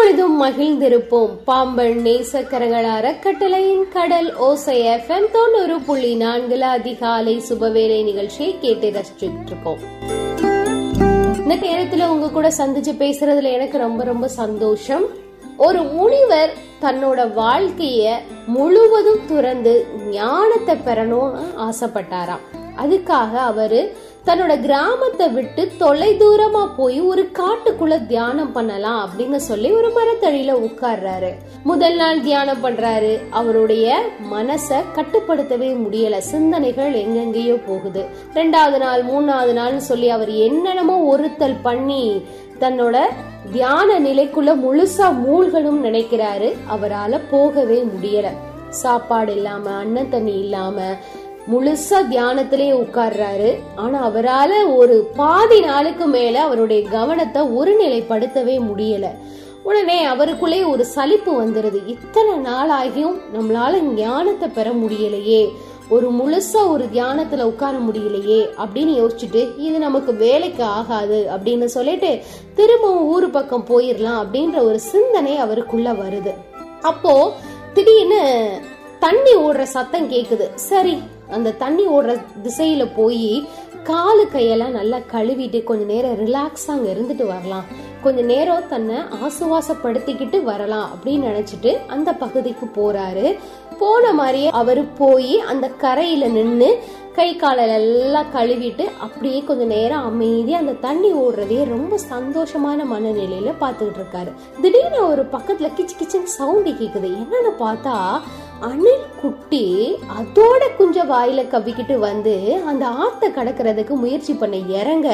எப்பொழுதும் மகிழ்ந்திருப்போம். பாம்பன் நேசக்கரங்கள் அறக்கட்டளையின் கடல் ஓசை எஃப்எம் தொண்ணூறு புள்ளி நான்குல அதிகாலை சுபவேளை நிகழ்ச்சியை கேட்டு ரசிச்சுட்டு இருக்கோம் இந்த நேரத்துல உங்க கூட சந்திச்சு பேசுறதுல எனக்கு ரொம்ப ரொம்ப சந்தோஷம். ஒரு முனிவர் தன்னோட வாழ்க்கைய முழுவதும் துறந்து ஞானத்தை பெறணும்னு ஆசைப்பட்டாராம். அதுக்காக அவரு தன்னோட கிராமத்தை விட்டு தொலை தூரமா போய் ஒரு காட்டுக்குள்ள தியானம் பண்ணலாம் அப்படின்னு சொல்லி ஒரு மரத்தடியில உட்கார்றாரு. முதல் நாள் தியானம் பண்றாரு. அவருடைய மனச கட்டுப்படுத்தவே முடியல. சிந்தனைகள் எங்கெங்கேயோ போகுது. ரெண்டாவது நாள் மூணாவது நாள்னு சொல்லி அவர் என்னென்னமோ ஒருத்தல் பண்ணி தன்னோட தியான நிலைக்குள்ள முழுசா மூழ்கணும் நினைக்கிறாரு. அவரால போகவே முடியல. சாப்பாடு இல்லாம அன்ன தண்ணி இல்லாம முழுசா தியானத்திலே உட்கார்றாரு. ஆனா அவரால ஒரு பாதி நாளுக்கு மேல அவருடைய கவனத்தை ஒருநிலைப்படுத்தவே முடியல. உடனே அவருக்குள்ளே ஒரு சலிப்பு வந்துருது. இத்தனை நாளாகியும் நம்மளால ஞானத்தை பெற முடியலையே. ஒரு முழுசா ஒரு தியானத்துல உட்கார முடியலையே அப்படின்னு யோசிச்சுட்டு இது நமக்கு வேலைக்கு ஆகாது அப்படின்னு சொல்லிட்டு திரும்பவும் ஊரு பக்கம் போயிடலாம் அப்படின்ற ஒரு சிந்தனை அவருக்குள்ள வருது. அப்போ திடீர்னு தண்ணி ஓடுற சத்தம் கேக்குது. சரி அந்த தண்ணி ஓடுற திசையில போய் காலு கையெல்லாம் நல்லா கழுவிட்டு கொஞ்ச நேரம் ரிலாக்ஸா அங்க இருந்துட்டு வரலாம். கொஞ்ச நேரம் தன்னை ஆசுவாசப்படுத்திக்கிட்டு வரலாம் அப்படின்னு நினைச்சிட்டு அந்த பகுதிக்கு போறாரு. போன மாதிரியே அவரு போய் அந்த கரையில நின்று கை காலில் எல்லாம் கழுவிட்டு அப்படியே கொஞ்ச நேரம் அமைதி அந்த தண்ணி ஓடுறதையே ரொம்ப சந்தோஷமான மனநிலையில பாத்துக்கிட்டு இருக்காரு. திடீர்னு ஒரு பக்கத்துல கிச்சு கிச்சன் சவுண்டு கேக்குது. என்னன்னு பார்த்தா அணில் குட்டி அதோட குஞ்ச வாயில கவ்விக்கிட்டு வந்து அந்த ஆத்த கடக்கிறதுக்கு முயற்சி பண்ண இறங்க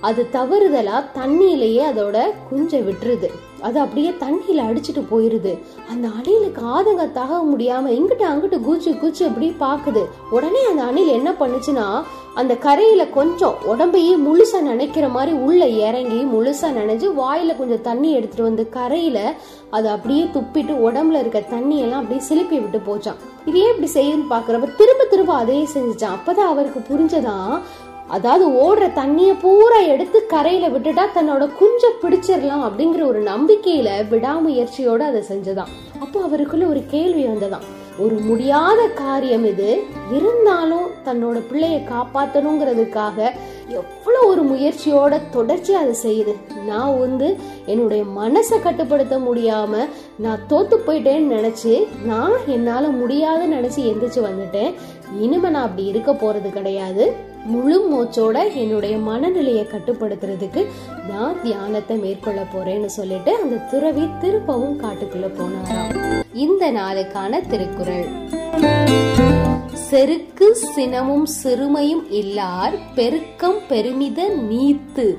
அது தவறுதலா தண்ணியிலேயே அதோட குஞ்ச விட்டுருது. அது அப்படியே தண்ணியில அடிச்சுட்டு போயிருது. அந்த அணிலுக்கு ஆதங்க தாக முடியாம இங்கிட்டு அங்கிட்டு குச்சு குச்சு அப்படி பாக்குது. உடனே அந்த அணில் என்ன பண்ணுச்சுன்னா அந்த கரையில கொஞ்சம் உடம்பையே முழுசா நினைக்கிற மாதிரி உள்ள இறங்கி முழுசா நினைஞ்சு வாயில கொஞ்சம் தண்ணி எடுத்துட்டு வந்து கரையில அது அப்படியே துப்பிட்டு உடம்புல இருக்க தண்ணி எல்லாம் அப்படியே சிலுப்பி விட்டு போச்சான் இதே இப்படி செய்யுன்னு பாக்குறப்ப திரும்ப திரும்ப அதே செஞ்சுச்சான் அப்பதான் அவருக்கு புரிஞ்சதான் அதாவது ஓடுற தண்ணிய பூரா எடுத்து கரையில விட்டுட்டா தன்னோட குஞ்ச பிடிச்சிடலாம் அப்படிங்கிற ஒரு நம்பிக்கையில விடாமுயற்சியோட அதை செஞ்சதான் அப்போ அவருக்குள்ள ஒரு கேள்வி வந்ததாம். ஒரு முடியாத காரியம் இது. இருந்தாலும் தன்னோட பிள்ளைய காப்பாத்தணுங்கிறதுக்காக எவ்வளோ ஒரு முயற்சியோட தொடர்ச்சி அதை செய்யுது. நான் வந்து என்னுடைய மனசை கட்டுப்படுத்த முடியாமல் நான் தோத்து போயிட்டேன்னு நினச்சி நான் என்னால் முடியாதுன்னு நினச்சி எந்திரிச்சு வந்துட்டேன். இனிமே நான் அப்படி இருக்க போகிறது கிடையாது. முழு மூச்சோட என்னுடைய மனநிலையை கட்டுப்படுத்துறதுக்கு நான் தியானத்தை மேற்கொள்ள போறேன்னு சொல்லிட்டு அந்த துறவி திருப்பவும் காட்டுக்குள்ள போனாராம். இந்த நாளுக்கான திருக்குறள். செருக்கு சினமும் சிறுமையும் இல்லார் பெருக்கம் பெருமித நீத்து.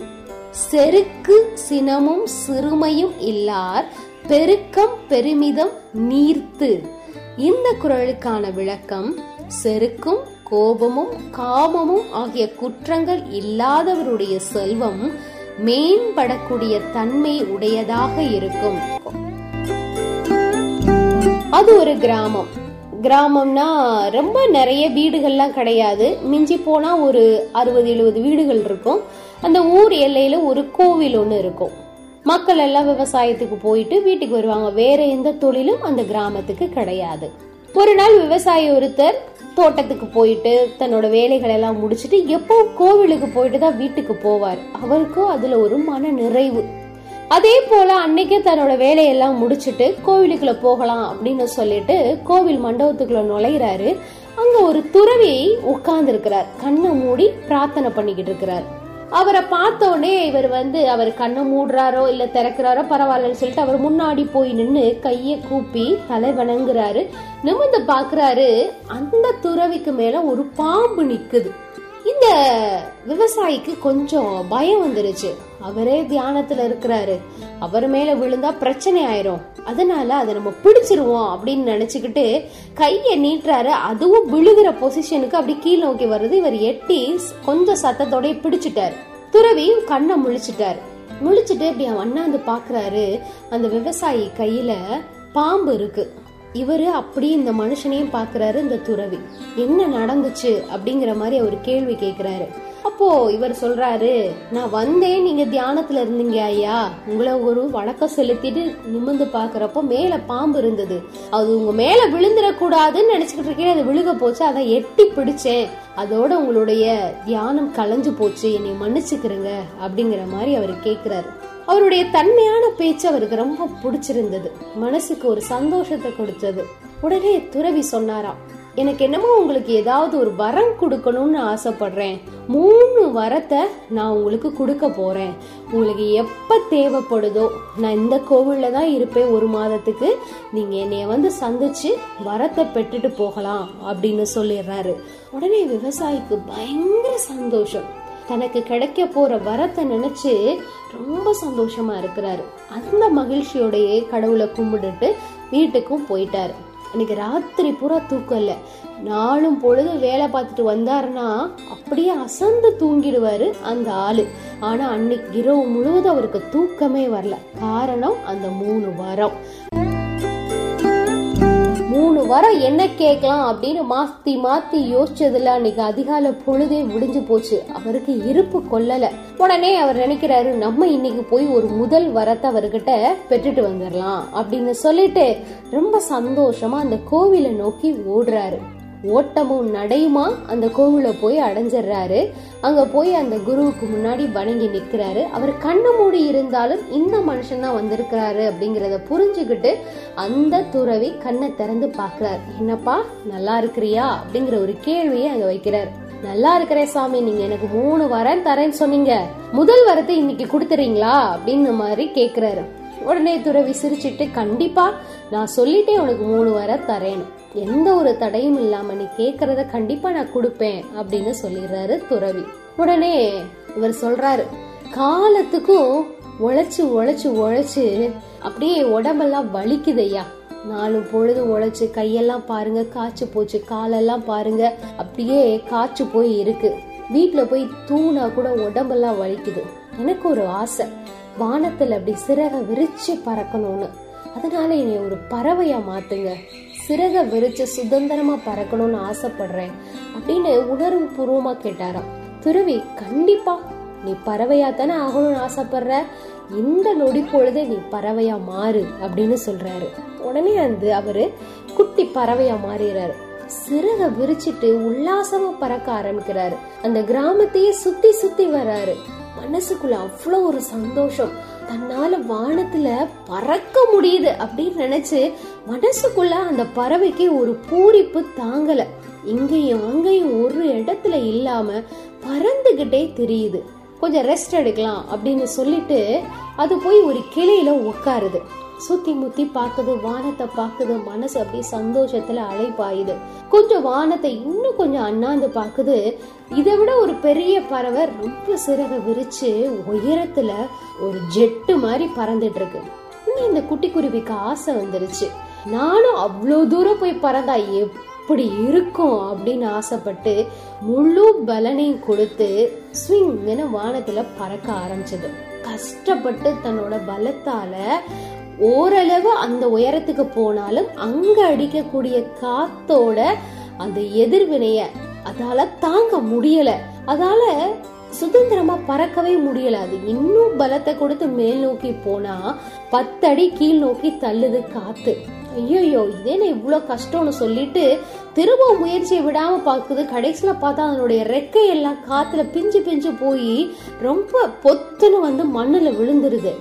செருக்கு சினமும் சிறுமையும் இல்லார் பெருக்கம் பெருமிதம் நீர்த்து. இந்த குரலுக்கான விளக்கம் செருக்கும் கோபமும் காமமும் ஆகிய குற்றங்கள் இல்லாதவருடைய செல்வம் மேம்படக்கூடிய தன்மை உடையதாக இருக்கும். அது ஒரு கிராமம். கிராமம்னா ரொம்ப நிறைய வீடுகள்லாம் கிடையாது. மிஞ்சி போனா ஒரு அறுபது எழுபது வீடுகள் இருக்கும். அந்த ஊர் எல்லையில ஒரு கோவில் ஒன்று இருக்கும். மக்கள் எல்லாம் விவசாயத்துக்கு போயிட்டு வீட்டுக்கு வருவாங்க. வேற எந்த தொழிலும் அந்த கிராமத்துக்கு கிடையாது. ஒரு நாள் விவசாயி ஒருத்தர் தோட்டத்துக்கு போயிட்டு தன்னோட வேலைகள் எல்லாம் முடிச்சுட்டு எப்போ கோவிலுக்கு போயிட்டு தான் வீட்டுக்கு போவார். அவருக்கும் அதுல ஒரு மன நிறைவு. அதே போல அன்னைக்கு தன்னோட வேலையெல்லாம் முடிச்சுட்டு கோவிலுக்குள்ள போகலாம் அப்படின்னு சொல்லிட்டு கோவில் மண்டபத்துக்குள்ள நுழையிறாரு. அங்க ஒரு துறவி உட்கார்ந்து இருக்கிறார் கண்ணை மூடி பிரார்த்தனை பண்ணிக்கிட்டு இருக்கிறார். அவரை பார்த்தோடனே இவர் வந்து அவர் கண்ணை மூடுறாரோ இல்ல திறக்கிறாரோ பரவாயில்லன்னு சொல்லிட்டு அவர் முன்னாடி போய் நின்று கையை கூப்பி தலை வணங்குறாரு. நிமிந்து பாக்குறாரு அந்த துறவிக்கு மேல ஒரு பாம்பு நிக்குது. இந்த விவசாயிக்கு கொஞ்சம் பயம் வந்துருச்சு. அவரே தியானத்துல இருக்கிறாரு. அவர் மேல விழுந்தா பிரச்சனை ஆயிரும். அதனால அதை நம்ம பிடிச்சிருவோம் அப்படின்னு நினைச்சுக்கிட்டு கையை நீட்டுறாரு. அதுவும் விழுகிற பொசிஷனுக்கு அப்படி கீழ் நோக்கி வருது இவர் எட்டி கொஞ்சம் சத்தத்தோட பிடிச்சிட்டாரு. துறவி கண்ணை முழிச்சிட்டாரு. முழிச்சிட்டு இப்படி அவன் அண்ணாந்து பாக்குறாரு. அந்த விவசாயி கையில பாம்பு இருக்கு. இவர் அப்படி இந்த மனுஷனையும் பார்க்குறாரு இந்த துறவி. என்ன நடந்துச்சு அப்படிங்கிற மாதிரி அவர் கேள்வி கேட்குறாரு. அப்போ இவர் சொல்றாரு நான் வந்தேன் நீங்க தியானத்துல இருந்தீங்க ஐயா. உங்களை ஒரு வணக்கம் செலுத்திட்டு நிமிர்ந்து பாக்குறப்போ மேல பாம்பு இருந்தது. அது உங்க மேல விழுந்துடக்கூடாதுன்னு நினைச்சுக்கிட்டு இருக்கேன். அது விழுக போச்சு. அதை எட்டி பிடிச்சேன். அதோட உங்களுடைய தியானம் கலைஞ்சு போச்சு. என்னை மன்னிச்சுக்கிறேங்க அப்படிங்கிற மாதிரி அவர் கேக்குறாரு அவருடைய தன்மையான பேச்சு அவருக்கு ரொம்ப பிடிச்சிருந்தது. மனசுக்கு ஒரு சந்தோஷத்தை கொடுத்தது. உடனே துறவி சொன்னாராம் எனக்கு என்னமோ உங்களுக்கு ஏதாவது ஒரு வரம் கொடுக்கணும்னு ஆசைப்படுறேன். மூணு வரத்தை நான் உங்களுக்கு கொடுக்க போறேன். உங்களுக்கு எப்ப தேவைப்படுதோ நான் இந்த கோவில்ல தான் இருப்பேன் ஒரு மாதத்துக்கு. நீங்க என்னைய வந்து சந்திச்சு வரத்தை பெற்றுட்டு போகலாம் அப்படின்னு சொல்லிடுறாரு. உடனே விவசாயிக்கு பயங்கர சந்தோஷம். தனக்கு கிடைக்க போற வரத்தை நினைச்சு ரொம்ப சந்தோஷமா இருக்கிறாரு. அந்த மகிழ்ச்சியோடையே கடவுளை கும்பிட்டுட்டு வீட்டுக்கும் போயிட்டாரு. அன்னைக்கு ராத்திரி பூரா தூக்கம் இல்லை. நாளும் பொழுது வேலை பார்த்துட்டு வந்தாருன்னா அப்படியே அசந்து தூங்கிடுவாரு அந்த ஆளு. ஆனா அன்னைக்கு இரவு முழுவதும் அவருக்கு தூக்கமே வரல. காரணம் அந்த மூணு வாரம். மூணு வாரம் என்ன கேட்கலாம் அப்படின்னு மாத்தி மாத்தி யோசிச்சதுல அன்னைக்கு அதிகாலை பொழுதே முடிஞ்சு போச்சு. அவருக்கு இருப்பு கொல்லல உடனே அவர் நினைக்கிறாரு நம்ம இன்னைக்கு போய் ஒரு முதல் வரத்தை அவர்கிட்ட பெற்றுட்டு வந்துடலாம் அப்படின்னு சொல்லிட்டு ரொம்ப சந்தோஷமா அந்த கோவிலை நோக்கி ஓடுறாரு. ஓட்டமும் நடையுமா? அந்த கோவில போய் அடைஞ்சிடுறாரு அங்க போய் அந்த குருவுக்கு முன்னாடி வணங்கி நிக்கிறாரு. அவர் கண்ணு மூடி இருந்தாலும் இந்த மனுஷன் தான் வந்திருக்கிறாரு அப்படிங்கறத புரிஞ்சுக்கிட்டு அந்த துறவி கண்ணை திறந்து பாக்குறாரு என்னப்பா நல்லா இருக்கிறியா? அப்படிங்கிற ஒரு கேள்வியை அங்க வைக்கிறார். நல்லா இருக்கிறேன் சாமி நீங்க எனக்கு மூணு வரேன் தரேன்னு சொன்னீங்க. முதல் வரத்தை இன்னைக்கு கொடுத்துறீங்களா? அப்படின்னு மாதிரி கேக்குறாரு. உடனே துறவி சிரிச்சிட்டு கண்டிப்பா நான் சொல்லிட்டே உனக்கு மூணு வர தரேன்னு. எந்த ஒரு தடையும் இல்லாம நீ கேக்குறத கண்டிப்பா நான் கொடுப்பேன் அப்படின்னு சொல்லிடுறாரு துறவி. உடனே இவர் சொல்றாரு காலத்துக்கும் உழைச்சு உழைச்சு உழைச்சு அப்படியே உடம்பெல்லாம் வலிக்குதையா நாலு பொழுது உழைச்சு கையெல்லாம் பாருங்க காய்ச்சி போச்சு காலெல்லாம் பாருங்க அப்படியே காய்ச்சி போய் இருக்கு. வீட்டுல போய் தூணா கூட உடம்பெல்லாம் வலிக்குது. எனக்கு ஒரு ஆசை வானத்துல அப்படி சிறக விரிச்சு பறக்கணும்னு. அதனால என்னை ஒரு பறவையா மாத்துங்க. சிறக விரிச்சு சுதந்திரமா பறக்கணும்னு ஆசைப்படுறேன் அப்படின்னு உணர்வு பூர்வமா கேட்டாராம். துருவி கண்டிப்பா நீ பறவையா தானே ஆகணும்னு ஆசைப்படுற? இந்த நொடி பொழுதே நீ பறவையா மாறு அப்படின்னு சொல்றாரு. உடனே வந்து அவரு குட்டி பறவையா மாறிடுறாரு சிறக விரிச்சிட்டு உல்லாசமா பறக்க ஆரம்பிக்கிறாரு. அந்த கிராமத்தையே சுத்தி சுத்தி வர்றாரு. மனசுக்குள்ள அவ்வளோ ஒரு சந்தோஷம். தன்னால வானத்துல பறக்க முடியுது அப்படின்னு நினைச்சு மனசுக்குள்ள அந்த பறவைக்கு ஒரு பூரிப்பு தாங்கல. இங்கேயும் அங்கேயும் ஒரு இடத்துல இல்லாம பறந்துகிட்டே தெரியுது. கொஞ்சம் ரெஸ்ட் எடுக்கலாம் அப்படின்னு சொல்லிட்டு அது போய் ஒரு கிளையில உட்காருது சுத்தி முத்தி பாக்குது வானத்தை பார்க்குது மனசு அப்படியே சந்தோஷத்துல அழைப்பாயுது கொஞ்சம் வானத்தை இன்னும் கொஞ்சம் அண்ணாந்து பாக்குது இதை விட ஒரு பெரிய பறவை ரொம்ப சிறக விரிச்சு உயரத்துல ஒரு ஜெட்டு மாதிரி பறந்துட்டு இருக்கு இன்னும் இந்த குட்டி குருவிக்கு ஆசை வந்துருச்சு. நானும் அவ்வளோ தூரம் போய் பறந்தா எப்படி இருக்கும் அப்படின்னு ஆசைப்பட்டு முழு பலனையும் கொடுத்து ஸ்விங்னு வானத்துல பறக்க ஆரம்பிச்சது. கஷ்டப்பட்டு தன்னோட பலத்தால ஓரளவு அந்த உயரத்துக்கு போனாலும் அங்க அடிக்கக்கூடிய காத்தோட அந்த எதிர்வினைய அதால தாங்க முடியல. அதால சுதந்திரமா பறக்கவே முடியல. அது இன்னும் பலத்தை கொடுத்து மேல் நோக்கி போனா பத்தடி கீழ் நோக்கி தள்ளுது காத்து. ஐயோயோ இதே நான் இவ்வளவு கஷ்டம்னு சொல்லிட்டு திரும்ப முயற்சியை விடாம பாக்குது கடைசியில பார்த்தா அதனுடைய ரெக்கை எல்லாம் காத்துல பிஞ்சு பிஞ்சு போய் ரொம்ப பொத்துன்னு வந்து மண்ணுல விழுந்துருது.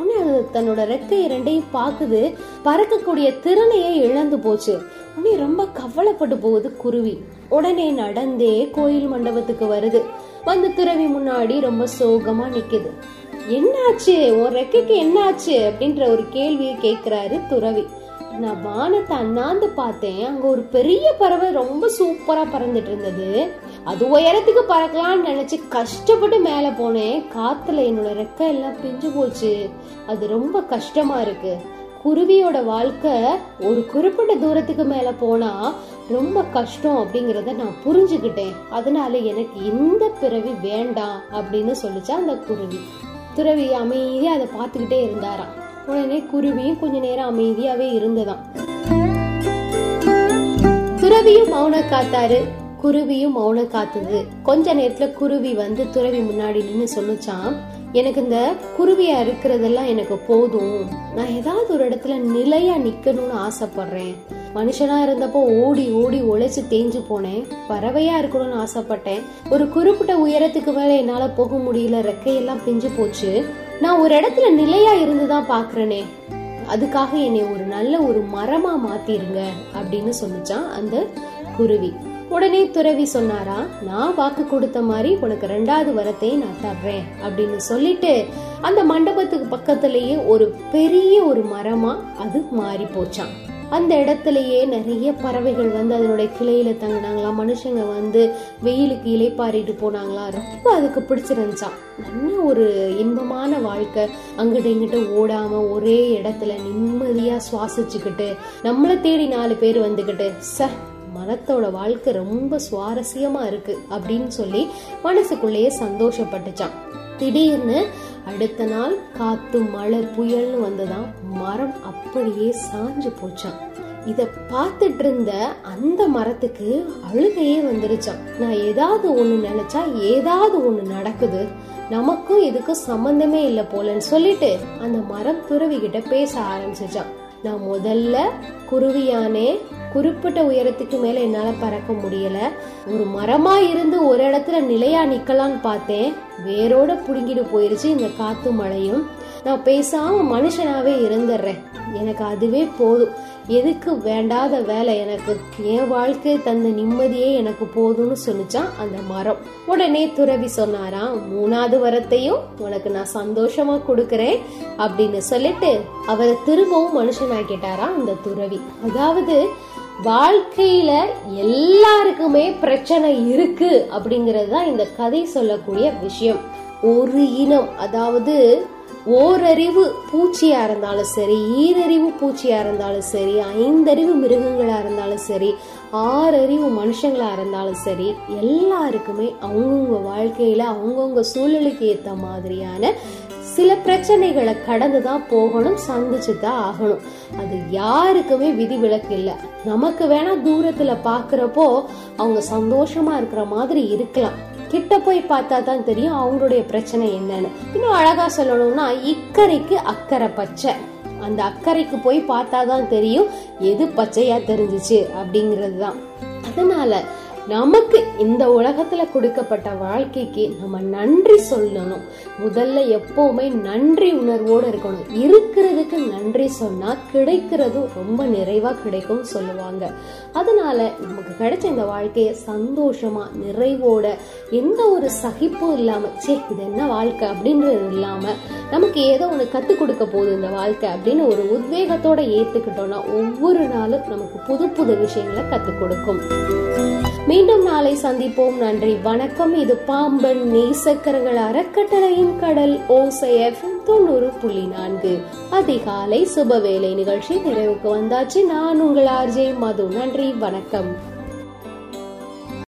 உடனே அது தன்னோட ரெக்கை ரெண்டையும் பாக்குது பறக்கக்கூடிய திறனையே இழந்து போச்சு. உடனே ரொம்ப கவலைப்பட்டு போகுது குருவி. உடனே நடந்தே கோயில் மண்டபத்துக்கு வருது. வந்து துறவி முன்னாடி ரொம்ப சோகமா நிக்குது. என்னாச்சு? உன் ரெக்கைக்கு என்னாச்சு? அப்படின்ற ஒரு கேள்வியை கேட்கிறாரு துறவி. நான் வானத்தை அண்ணாந்து பார்த்தேன். அங்க ஒரு பெரிய பறவை ரொம்ப சூப்பரா பறந்துட்டு இருந்தது. அது உயரத்துக்கு பறக்கலாம்னு நினைச்சு கஷ்டப்பட்டு மேல போனேன். காத்துல என்னோட ரெக்கை எல்லாம் பிஞ்சு போச்சு. அது ரொம்ப கஷ்டமா இருக்கு. குருவியோட வாழ்க்கை ஒரு குறிப்பிட்ட தூரத்துக்கு மேல போனா ரொம்ப கஷ்டம் அப்படிங்கறத நான் புரிஞ்சுக்கிட்டேன். அதனால எனக்கு இந்த பிறவி வேண்டாம் அப்படின்னு சொல்லிச்சா அந்த குருவி. துறவி அமைதியா அதை பார்த்துக்கிட்டே இருந்தாராம். உடனே குருவியும் கொஞ்ச நேரம் அமைதியாவே இருந்ததாம். துறவியும் மௌனம் காத்தாரு. குருவியும் மௌனம் காத்துது. கொஞ்ச நேரத்துல குருவி வந்து துறவி முன்னாடி நின்று சொல்லுச்சான் எனக்கு இந்த குருவியா இருக்கிறதெல்லாம் எனக்கு போதும். நான் ஏதாவது ஒரு இடத்துல நிலையா நிக்கணும்னு ஆசைப்படுறேன். மனுஷனா இருந்தப்போ ஓடி ஓடி உழைச்சு தேஞ்சு போனேன். பறவையா இருக்கணும்னு ஆசைப்பட்டேன். ஒரு குறிப்பிட்ட உயரத்துக்கு மேல என்னால போக முடியல. ரெக்கையெல்லாம் பிஞ்சு போச்சு. நான் ஒரு இடத்துல நிலையா இருந்துதான் பாக்குறேனே. அதுக்காக என்னை ஒரு நல்ல ஒரு மரமா மாத்திருங்க அப்படின்னு சொல்லிச்சான் அந்த குருவி. உடனே துறவி சொன்னாரா நான் வாக்கு கொடுத்த மாதிரி உனக்கு ரெண்டாவது வரத்தை நான் தர்றேன் அப்படின்னு சொல்லிட்டு அந்த மண்டபத்துக்கு பக்கத்திலேயே ஒரு பெரிய ஒரு மரமா அது மாறி போச்சான். அந்த இடத்துலயே நிறைய பறவைகள் வந்து அதனுடைய கிளையில தங்கினாங்களாம். மனுஷங்க வந்து வெயிலுக்கு இலைப்பாரிட்டு போனாங்களா. ரொம்ப அதுக்கு பிடிச்சிருந்துச்சான் நல்ல ஒரு இன்பமான வாழ்க்கை. அங்கிட்ட இங்கிட்ட ஓடாம ஒரே இடத்துல நிம்மதியா சுவாசிச்சுக்கிட்டு நம்மளை தேடி நாலு பேர் வந்துக்கிட்டு ச மனத்தோட வாழ்க்கை ரொம்ப சுவாரஸ்யமா இருக்கு. அப்படின்னு சொல்லி மனசுக்குள்ளேயே சந்தோஷப்பட்டுச்சான் திடீர்னு அடுத்த நாள் காத்து மழை புயல்னு வந்ததான் மரம் அப்படியே சாஞ்சு போச்சான் இத பார்த்துட்டு இருந்த அந்த மரத்துக்கு அழுகையே வந்துருச்சான் நான் ஏதாவது ஒண்ணு நினைச்சா ஏதாவது ஒண்ணு நடக்குது. நமக்கும் இதுக்கும் சம்பந்தமே இல்லை போலன்னு சொல்லிட்டு அந்த மரம் துறவிகிட்ட பேச ஆரம்பிச்சிச்சான் நான் முதல்ல குருவியானே குறிப்பிட்ட உயரத்துக்கு மேல என்னால பறக்க முடியல. ஒரு மரமா இருந்து ஒரு இடத்துல நிலையா நிக்கலாம்னு பார்த்தேன். வேரோட புடுங்கிட்டு போயிருச்சு இந்த காத்து மழையும். நான் பேசாம மனுஷனாவே இருந்துடுறேன். எனக்கு அதுவே போதும். எதுக்கு வேண்டாத வேலை எனக்கு? என் வாழ்க்கை தந்த நிம்மதியே எனக்கு போதும்னு சொல்லிச்சான் அந்த மரம். உடனே துறவி சொன்னாராம் மூணாவது வரத்தையும் உனக்கு நான் சந்தோஷமா கொடுக்கறேன் அப்படின்னு சொல்லிட்டு அவரை திரும்பவும் மனுஷனாக்கிட்டாராம் அந்த துறவி. அதாவது வாழ்க்கையில எல்லாருக்குமே பிரச்சனை இருக்கு அப்படிங்கிறது தான் இந்த கதை சொல்லக்கூடிய விஷயம். ஒரு இனம் அதாவது ஓரறிவு பூச்சியா இருந்தாலும் சரி ஈரறிவு பூச்சியா இருந்தாலும் சரி ஐந்தறிவு மிருகங்களா இருந்தாலும் சரி ஆறறிவு மனுஷங்களா இருந்தாலும் சரி எல்லாருக்குமே அவங்கவுங்க வாழ்க்கையில அவங்கவுங்க சூழ்நிலைக்கு ஏத்த மாதிரியான சில பிரச்சனைகளை கடந்து தான் போகணும் சந்திச்சு தான் ஆகணும். அது யாருக்குமே விதிவிலக்கு இல்லை. நமக்கு வேணா தூரத்துல பாக்குறப்போ அவங்க சந்தோஷமா இருக்கிற மாதிரி இருக்கலாம். கிட்ட போய் பார்த்தா தான் தெரியும் அவங்களுடைய பிரச்சனை என்னன்னு. இன்னும் அழகா சொல்லணும்னா இக்கரைக்கு அக்கறை பச்சை. அந்த அக்கறைக்கு போய் பார்த்தா தான் தெரியும் எது பச்சையா தெரிஞ்சிச்சு அப்படிங்கிறது தான் அதனால நமக்கு இந்த உலகத்துல கொடுக்கப்பட்ட வாழ்க்கைக்கு நம்ம நன்றி சொல்லணும். முதல்ல எப்பவுமே நன்றி உணர்வோடு இருக்கணும். இருக்கிறதுக்கு நன்றி சொன்னா கிடைக்கிறதும் ரொம்ப நிறைவா கிடைக்கும் சொல்லுவாங்க. அதனால நமக்கு கிடைச்ச இந்த வாழ்க்கையை சந்தோஷமா நிறைவோட எந்த ஒரு சகிப்பும் இல்லாம சே இது என்ன வாழ்க்கை? அப்படின்றது இல்லாம நமக்கு ஏதோ ஒன்று கற்றுக் கொடுக்க போகுது இந்த வாழ்க்கை அப்படின்னு ஒரு உத்வேகத்தோட ஏத்துக்கிட்டோம்னா ஒவ்வொரு நாளும் நமக்கு புது புது விஷயங்களை கற்றுக் கொடுக்கும். மீண்டும் நாளை சந்திப்போம். நன்றி வணக்கம். இது பாம்பன் நேசக்கரங்கள் அறக்கட்டளையின் கடல் ஓசை தொண்ணூறு புள்ளி நான்கு. அதிகாலை சுபவேளை நிகழ்ச்சி நிறைவுக்கு வந்தாச்சு. நான் உங்கள் ஆர்ஜே மது. நன்றி வணக்கம்.